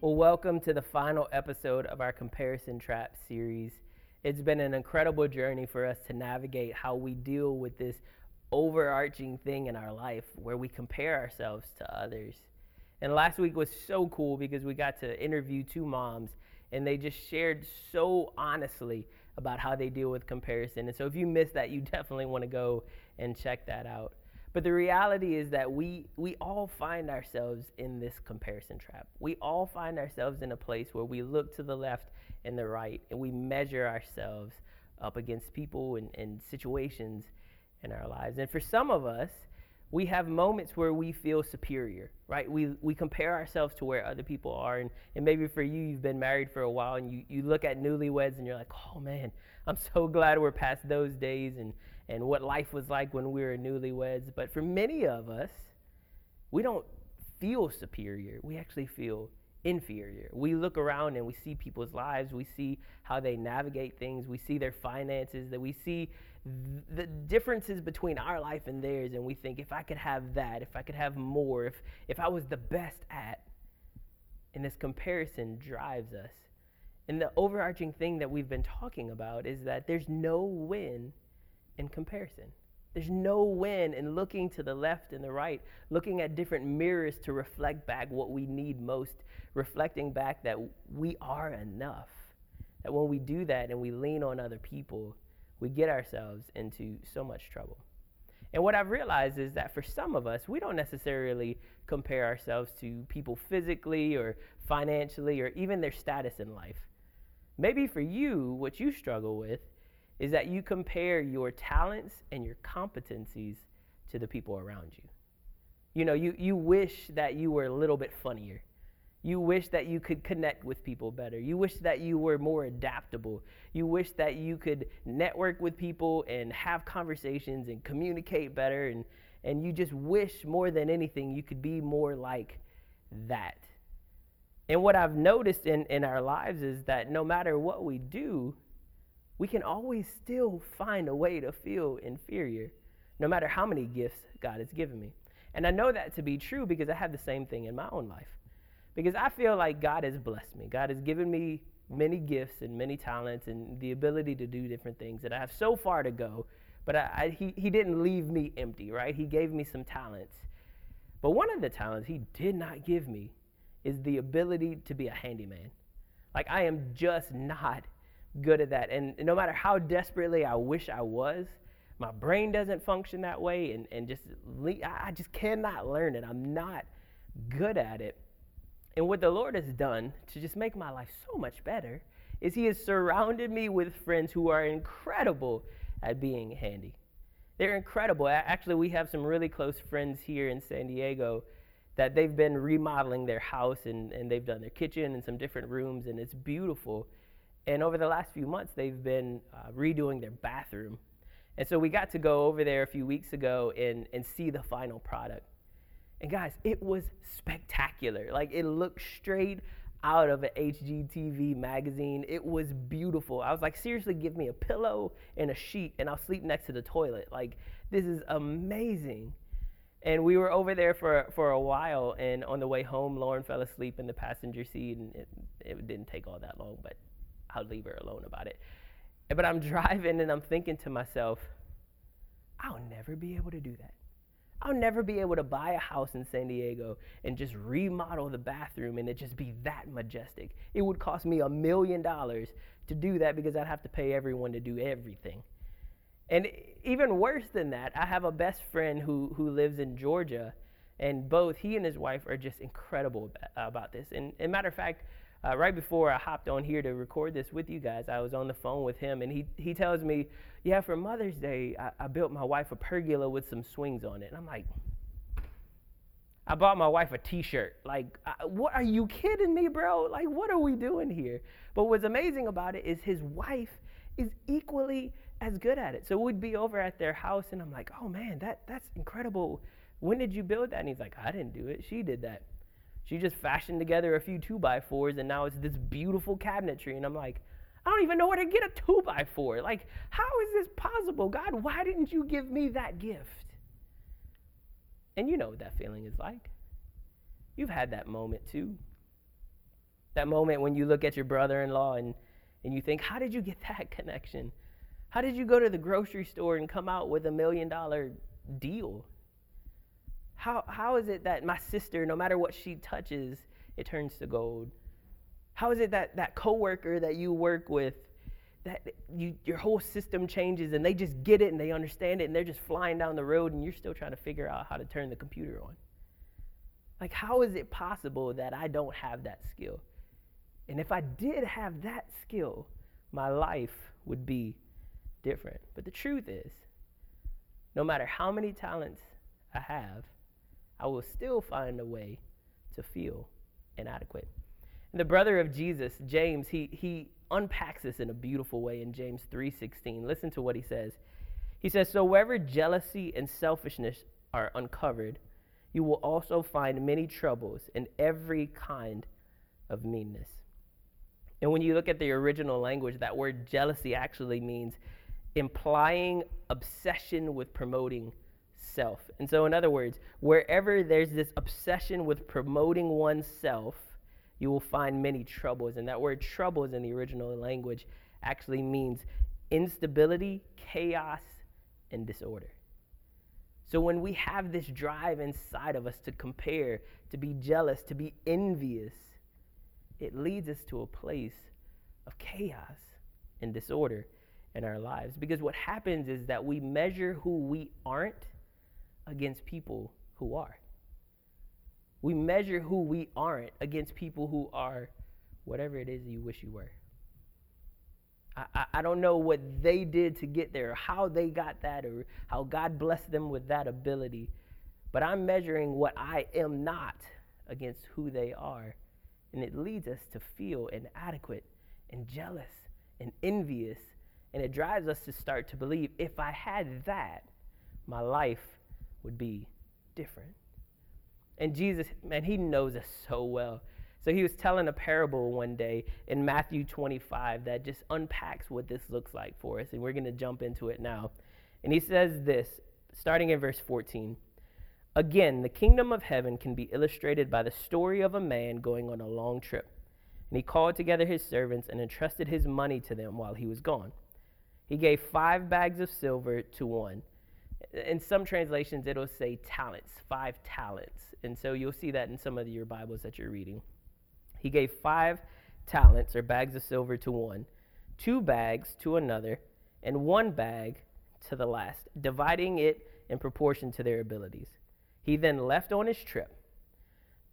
Well, welcome to the final episode of our Comparison Trap series. It's been an incredible journey for us to navigate how we deal with this overarching thing in our life where we compare ourselves to others. And last week was so cool because we got to interview two moms and they just shared so honestly about how they deal with comparison. And so if you missed that, you definitely want to go and check that out. But the reality is that we, we all find ourselves in this comparison trap. We all find ourselves in a place where we look to the left and the right and we measure ourselves up against people and, and situations in our lives. And for some of us, we have moments where we feel superior, right? We, we compare ourselves to where other people are. And, and maybe for you, you've been married for a while and you, you look at newlyweds and you're like, oh man, I'm so glad we're past those days and, and what life was like when we were newlyweds. But for many of us, we don't feel superior. We actually feel inferior. We look around and we see people's lives, we see how they navigate things, we see their finances, that we see th- the differences between our life and theirs and we think if I could have that, if I could have more, if if I was the best at and this comparison drives us. And the overarching thing that we've been talking about is that there's no win in comparison. There's no win in looking to the left and the right, looking at different mirrors to reflect back what we need most, reflecting back that we are enough. That when we do that and we lean on other people, we get ourselves into so much trouble. And what I've realized is that for some of us, we don't necessarily compare ourselves to people physically or financially or even their status in life. Maybe for you, what you struggle with is that you compare your talents and your competencies to the people around you. You know, you, you wish that you were a little bit funnier. You wish that you could connect with people better. You wish that you were more adaptable. You wish that you could network with people and have conversations and communicate better. And, and you just wish more than anything you could be more like that. And what I've noticed in, in our lives is that no matter what we do, we can always still find a way to feel inferior, no matter how many gifts God has given me. And I know that to be true because I have the same thing in my own life. Because I feel like God has blessed me. God has given me many gifts and many talents and the ability to do different things. And I have so far to go, but I, I, he, he didn't leave me empty, right? He gave me some talents. But one of the talents he did not give me is the ability to be a handyman. Like, I am just not good at that. And no matter how desperately I wish I was, my brain doesn't function that way. And, and just, I just cannot learn it. I'm not good at it. And what the Lord has done to just make my life so much better is He has surrounded me with friends who are incredible at being handy. They're incredible. Actually, we have some really close friends here in San Diego that they've been remodeling their house and, and they've done their kitchen and some different rooms, and it's beautiful. And over the last few months, they've been uh, redoing their bathroom. And so we got to go over there a few weeks ago and, and see the final product. And guys, it was spectacular. Like it looked straight out of an HGTV magazine. It was beautiful. I was like, seriously, give me a pillow and a sheet and I'll sleep next to the toilet. Like, this is amazing. And we were over there for, for a while, and on the way home, Lauren fell asleep in the passenger seat, and it, it didn't take all that long, but I'll leave her alone about it. But I'm driving and I'm thinking to myself, I'll never be able to do that. I'll never be able to buy a house in San Diego and just remodel the bathroom and it just be that majestic. It would cost me a million dollars to do that because I'd have to pay everyone to do everything. And even worse than that, I have a best friend who, who lives in Georgia, and both he and his wife are just incredible about this. And, and matter of fact, uh, right before I hopped on here to record this with you guys, I was on the phone with him, and he, he tells me, Yeah, for Mother's Day, I, I built my wife a pergola with some swings on it. And I'm like, I bought my wife a T-shirt. Like, I, what are you kidding me, bro? Like, what are we doing here? But what's amazing about it is his wife is equally as good at it. So we'd be over at their house, and I'm like, oh man, that that's incredible. When did you build that? And he's like, I didn't do it. She did that. She just fashioned together a few two by fours, and now it's this beautiful cabinetry. And I'm like, I don't even know where to get a two by four. Like, how is this possible? God, why didn't you give me that gift? And you know what that feeling is like. You've had that moment too. That moment when you look at your brother in law and, and you think, how did you get that connection? How did you go to the grocery store and come out with a million dollar deal? How, how is it that my sister, no matter what she touches, it turns to gold? How is it that that coworker that you work with that you, your whole system changes and they just get it and they understand it and they're just flying down the road and you're still trying to figure out how to turn the computer on. Like, how is it possible that I don't have that skill? And if I did have that skill, my life would be different. But the truth is, no matter how many talents I have, I will still find a way to feel inadequate. And the brother of Jesus, James, he, he unpacks this in a beautiful way in James 3:16. Listen to what he says. He says, "So wherever jealousy and selfishness are uncovered, you will also find many troubles and every kind of meanness." And when you look at the original language, that word jealousy actually means implying obsession with promoting self. And so, in other words, wherever there's this obsession with promoting oneself, you will find many troubles. And that word troubles in the original language actually means instability, chaos, and disorder. So when we have this drive inside of us to compare, to be jealous, to be envious, it leads us to a place of chaos and disorder in our lives. Because what happens is that we measure who we aren't against people who are. We measure who we aren't against people who are whatever it is you wish you were. I, I, don't know what they did to get there, how they got that, or how God blessed them with that ability, but I'm measuring what I am not against who they are. And it leads us to feel inadequate and jealous and envious. And it drives us to start to believe if I had that, my life would be different. And Jesus, man, he knows us so well. So he was telling a parable one day in Matthew 25 that just unpacks what this looks like for us. And we're going to jump into it now. And he says this, starting in verse 14. Again, the kingdom of heaven can be illustrated by the story of a man going on a long trip. And he called together his servants and entrusted his money to them while he was gone. He gave five bags of silver to one in some translations, it'll say talents, five talents. And so you'll see that in some of your Bibles that you're reading. He gave five talents or bags of silver to one, two bags to another, and one bag to the last, dividing it in proportion to their abilities. He then left on his trip.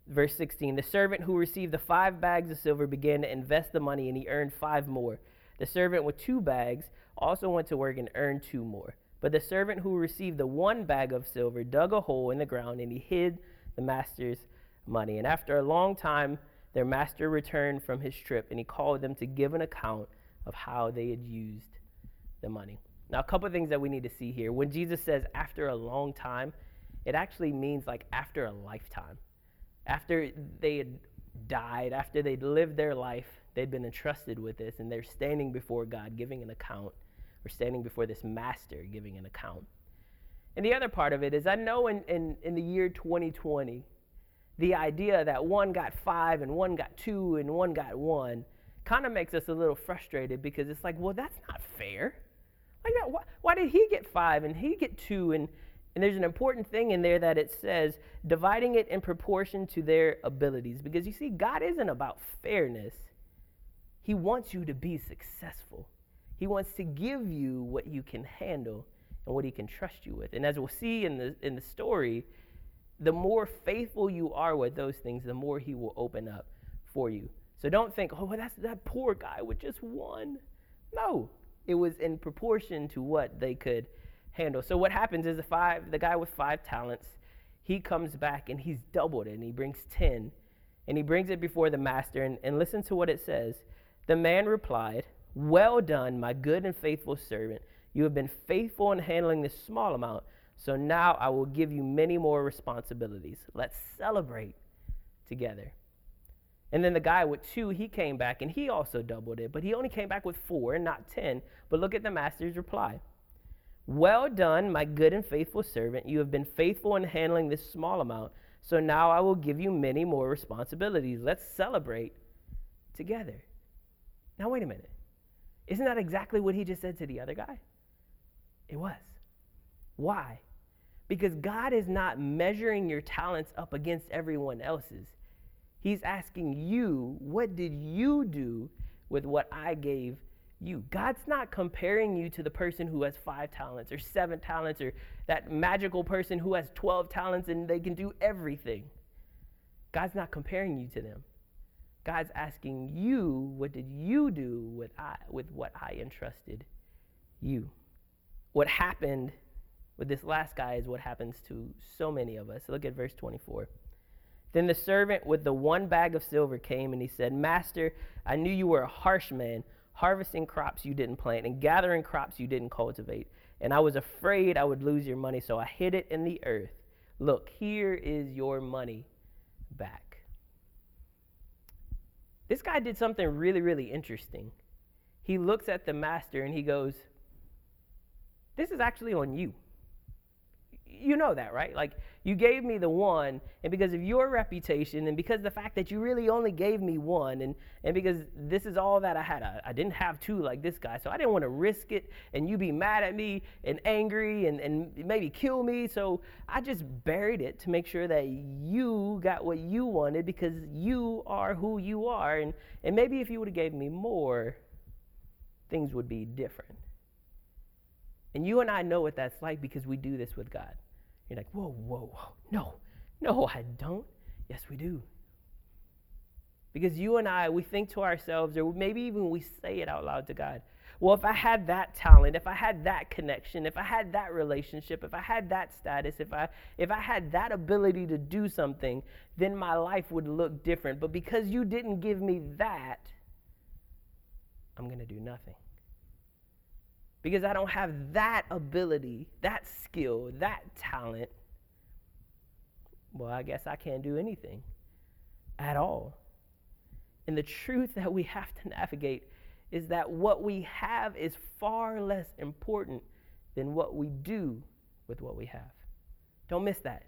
Verse 16 The servant who received the five bags of silver began to invest the money, and he earned five more. The servant with two bags also went to work and earned two more. But the servant who received the one bag of silver dug a hole in the ground and he hid the master's money. And after a long time, their master returned from his trip and he called them to give an account of how they had used the money. Now, a couple things that we need to see here. When Jesus says after a long time, it actually means like after a lifetime. After they had died, after they'd lived their life, they'd been entrusted with this, and they're standing before God giving an account we're standing before this master giving an account. And the other part of it is I know in, in, in the year 2020, the idea that one got five and one got two and one got one kind of makes us a little frustrated because it's like, well, that's not fair. Like that, why, why did he get five and he get two? And, and there's an important thing in there that it says dividing it in proportion to their abilities. Because you see, God isn't about fairness, He wants you to be successful. He wants to give you what you can handle and what he can trust you with. And as we'll see in the, in the story, the more faithful you are with those things, the more he will open up for you. So don't think, oh, well, that's that poor guy with just one. No, it was in proportion to what they could handle. So what happens is the five, the guy with five talents, he comes back and he's doubled it and he brings 10 and he brings it before the master. And, and listen to what it says. The man replied, Well done, my good and faithful servant. You have been faithful in handling this small amount, so now I will give you many more responsibilities. Let's celebrate together. And then the guy with two, he came back and he also doubled it, but he only came back with four and not ten. But look at the master's reply Well done, my good and faithful servant. You have been faithful in handling this small amount, so now I will give you many more responsibilities. Let's celebrate together. Now, wait a minute. Isn't that exactly what he just said to the other guy? It was. Why? Because God is not measuring your talents up against everyone else's. He's asking you, what did you do with what I gave you? God's not comparing you to the person who has five talents or seven talents or that magical person who has 12 talents and they can do everything. God's not comparing you to them. God's asking you, what did you do with, I, with what I entrusted you? What happened with this last guy is what happens to so many of us. Look at verse 24. Then the servant with the one bag of silver came and he said, Master, I knew you were a harsh man, harvesting crops you didn't plant and gathering crops you didn't cultivate. And I was afraid I would lose your money, so I hid it in the earth. Look, here is your money back. This guy did something really, really interesting. He looks at the master and he goes, This is actually on you you know that, right? Like you gave me the one, and because of your reputation, and because the fact that you really only gave me one, and and because this is all that I had, I, I didn't have two like this guy, so I didn't want to risk it, and you be mad at me and angry, and and maybe kill me. So I just buried it to make sure that you got what you wanted because you are who you are, and and maybe if you would have gave me more, things would be different. And you and I know what that's like because we do this with God. You're like, whoa, whoa, whoa. No, no, I don't. Yes, we do. Because you and I, we think to ourselves, or maybe even we say it out loud to God. Well, if I had that talent, if I had that connection, if I had that relationship, if I had that status, if I if I had that ability to do something, then my life would look different. But because you didn't give me that, I'm going to do nothing because I don't have that ability, that skill, that talent, well, I guess I can't do anything at all. And the truth that we have to navigate is that what we have is far less important than what we do with what we have. Don't miss that.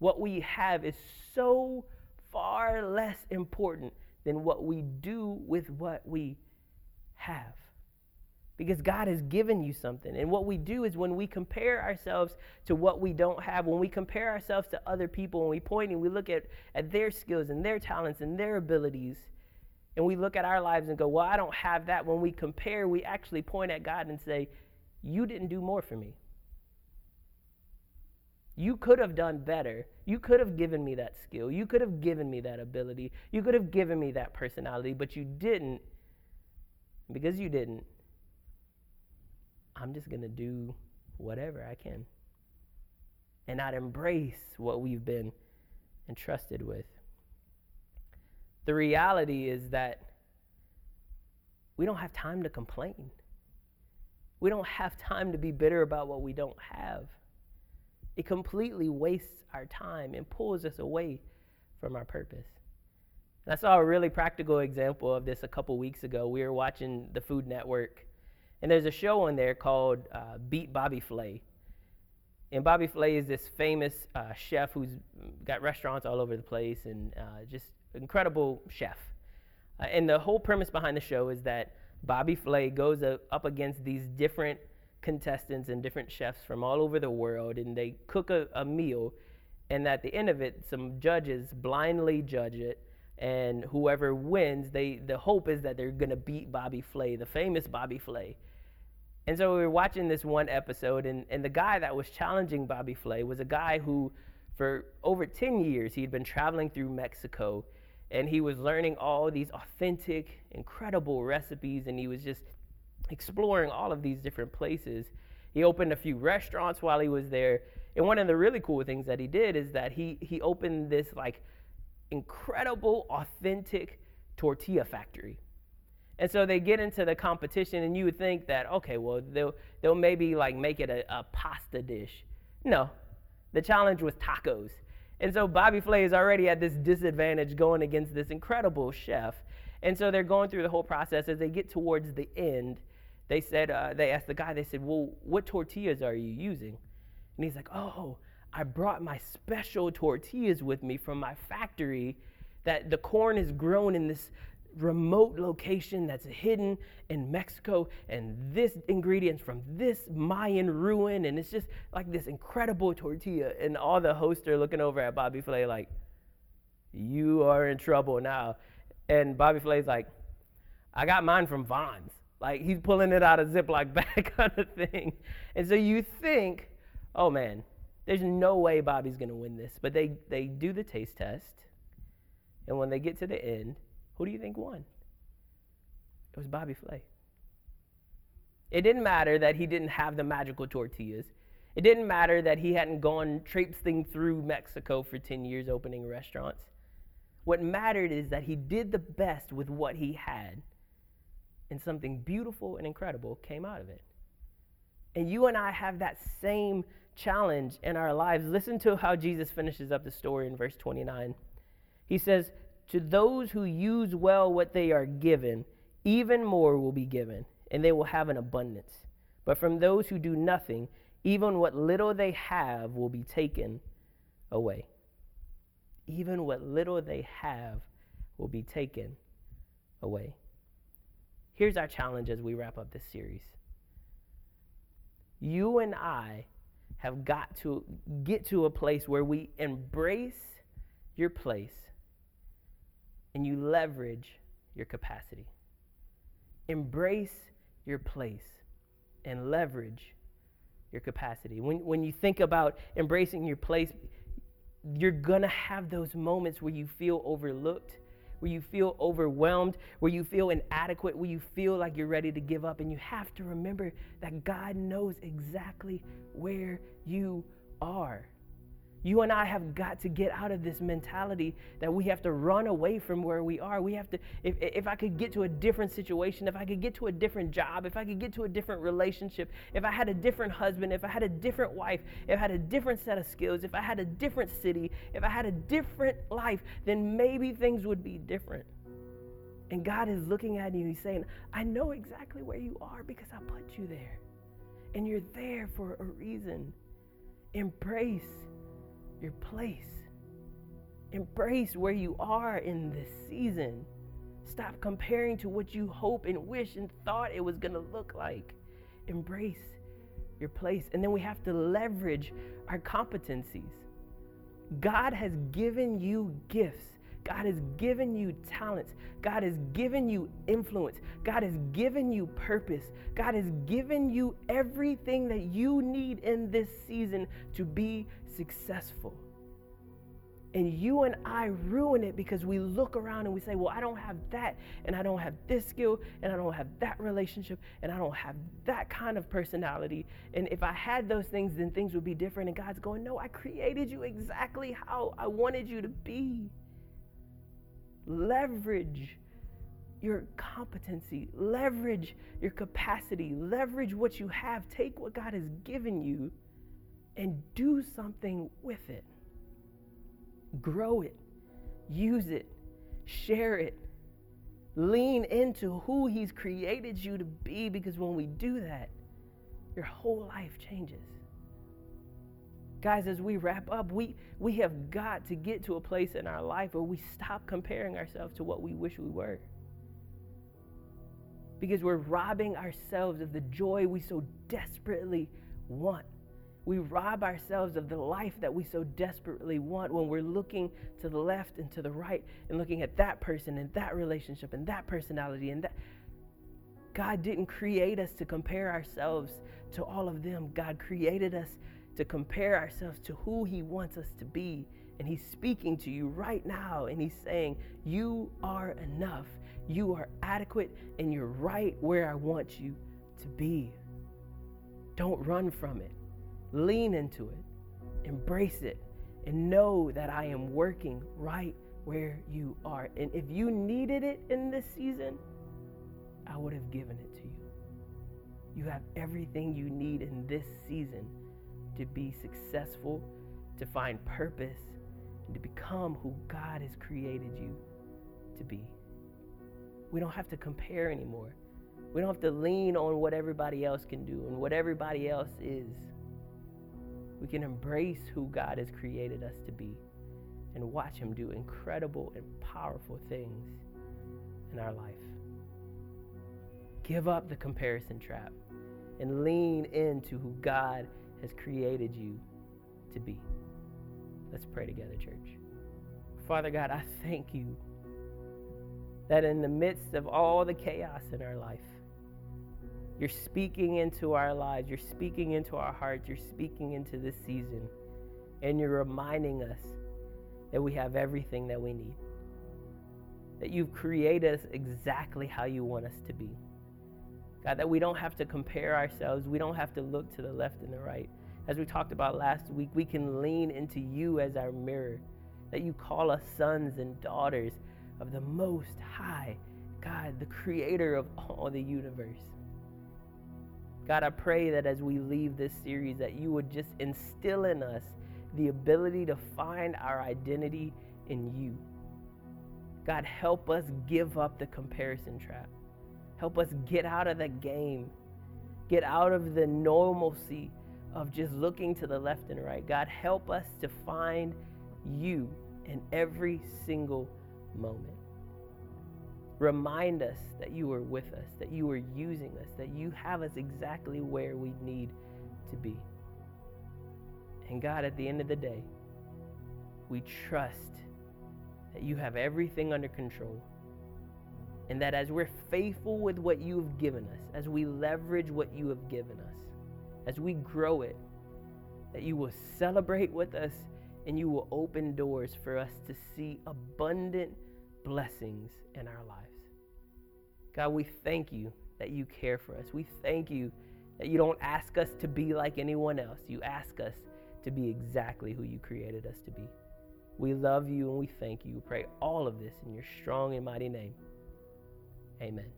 What we have is so far less important than what we do with what we have because God has given you something. And what we do is when we compare ourselves to what we don't have, when we compare ourselves to other people, and we point and we look at, at their skills and their talents and their abilities, and we look at our lives and go, Well, I don't have that. When we compare, we actually point at God and say, You didn't do more for me. You could have done better. You could have given me that skill. You could have given me that ability. You could have given me that personality, but you didn't. Because you didn't, I'm just going to do whatever I can and not embrace what we've been entrusted with. The reality is that we don't have time to complain. We don't have time to be bitter about what we don't have. It completely wastes our time and pulls us away from our purpose. I saw a really practical example of this a couple weeks ago. We were watching the Food Network and there's a show on there called uh, Beat Bobby Flay. And Bobby Flay is this famous uh, chef who's got restaurants all over the place and uh, just incredible chef. Uh, and the whole premise behind the show is that Bobby Flay goes up against these different contestants and different chefs from all over the world, and they cook a, a meal. And at the end of it, some judges blindly judge it and whoever wins, they the hope is that they're gonna beat Bobby Flay, the famous Bobby Flay. And so we were watching this one episode, and, and the guy that was challenging Bobby Flay was a guy who, for over 10 years, he had been traveling through Mexico, and he was learning all these authentic, incredible recipes, and he was just exploring all of these different places. He opened a few restaurants while he was there, And one of the really cool things that he did is that he he opened this like incredible, authentic tortilla factory. And so they get into the competition, and you would think that okay, well they'll they'll maybe like make it a, a pasta dish. No, the challenge was tacos. And so Bobby Flay is already at this disadvantage going against this incredible chef. And so they're going through the whole process. As they get towards the end, they said, uh, they asked the guy, they said, well, what tortillas are you using? And he's like, oh, I brought my special tortillas with me from my factory that the corn is grown in this remote location that's hidden in Mexico. And this ingredients from this Mayan ruin. And it's just like this incredible tortilla. And all the hosts are looking over at Bobby Flay like you are in trouble now. And Bobby Flay's like I got mine from Vons. Like he's pulling it out of Ziploc bag kind of thing. And so you think oh man there's no way Bobby's going to win this but they they do the taste test and when they get to the end who do you think won? It was Bobby Flay. It didn't matter that he didn't have the magical tortillas. It didn't matter that he hadn't gone traipsing through Mexico for 10 years opening restaurants. What mattered is that he did the best with what he had, and something beautiful and incredible came out of it. And you and I have that same challenge in our lives. Listen to how Jesus finishes up the story in verse 29. He says, to those who use well what they are given, even more will be given, and they will have an abundance. But from those who do nothing, even what little they have will be taken away. Even what little they have will be taken away. Here's our challenge as we wrap up this series. You and I have got to get to a place where we embrace your place and you leverage your capacity. Embrace your place and leverage your capacity. When, when you think about embracing your place, you're going to have those moments where you feel overlooked, where you feel overwhelmed, where you feel inadequate, where you feel like you're ready to give up. And you have to remember that God knows exactly where you are. You and I have got to get out of this mentality that we have to run away from where we are. We have to, if, if I could get to a different situation, if I could get to a different job, if I could get to a different relationship, if I had a different husband, if I had a different wife, if I had a different set of skills, if I had a different city, if I had a different life, then maybe things would be different. And God is looking at you, He's saying, I know exactly where you are because I put you there. And you're there for a reason. Embrace your place. Embrace where you are in this season. Stop comparing to what you hope and wish and thought it was going to look like. Embrace your place. And then we have to leverage our competencies. God has given you gifts. God has given you talents. God has given you influence. God has given you purpose. God has given you everything that you need in this season to be successful. And you and I ruin it because we look around and we say, Well, I don't have that, and I don't have this skill, and I don't have that relationship, and I don't have that kind of personality. And if I had those things, then things would be different. And God's going, No, I created you exactly how I wanted you to be. Leverage your competency, leverage your capacity, leverage what you have. Take what God has given you and do something with it. Grow it, use it, share it, lean into who He's created you to be because when we do that, your whole life changes. Guys, as we wrap up, we, we have got to get to a place in our life where we stop comparing ourselves to what we wish we were. Because we're robbing ourselves of the joy we so desperately want we rob ourselves of the life that we so desperately want when we're looking to the left and to the right and looking at that person and that relationship and that personality and that. God didn't create us to compare ourselves to all of them. God created us to compare ourselves to who He wants us to be. And He's speaking to you right now and He's saying, You are enough. You are adequate and you're right where I want you to be. Don't run from it. Lean into it. Embrace it and know that I am working right where you are. And if you needed it in this season, I would have given it to you. You have everything you need in this season to be successful, to find purpose, and to become who God has created you to be. We don't have to compare anymore. We don't have to lean on what everybody else can do and what everybody else is. We can embrace who God has created us to be and watch Him do incredible and powerful things in our life. Give up the comparison trap and lean into who God has created you to be. Let's pray together, church. Father God, I thank you that in the midst of all the chaos in our life, you're speaking into our lives, you're speaking into our hearts, you're speaking into this season, and you're reminding us that we have everything that we need. That you've created us exactly how you want us to be. God, that we don't have to compare ourselves, we don't have to look to the left and the right. As we talked about last week, we can lean into you as our mirror, that you call us sons and daughters of the Most High, God, the creator of all the universe. God, I pray that as we leave this series, that you would just instill in us the ability to find our identity in you. God, help us give up the comparison trap. Help us get out of the game, get out of the normalcy of just looking to the left and right. God, help us to find you in every single moment. Remind us that you are with us, that you are using us, that you have us exactly where we need to be. And God, at the end of the day, we trust that you have everything under control. And that as we're faithful with what you have given us, as we leverage what you have given us, as we grow it, that you will celebrate with us and you will open doors for us to see abundant blessings in our lives. God, we thank you that you care for us. We thank you that you don't ask us to be like anyone else. You ask us to be exactly who you created us to be. We love you and we thank you. We pray all of this in your strong and mighty name. Amen.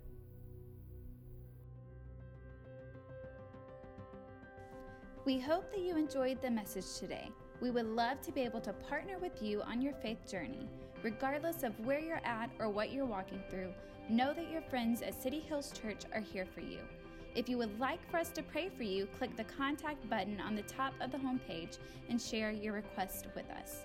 We hope that you enjoyed the message today. We would love to be able to partner with you on your faith journey. Regardless of where you're at or what you're walking through, know that your friends at City Hills Church are here for you. If you would like for us to pray for you, click the contact button on the top of the homepage and share your request with us.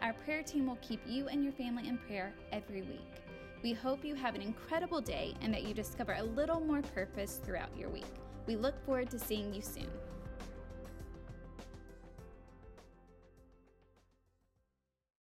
Our prayer team will keep you and your family in prayer every week. We hope you have an incredible day and that you discover a little more purpose throughout your week. We look forward to seeing you soon.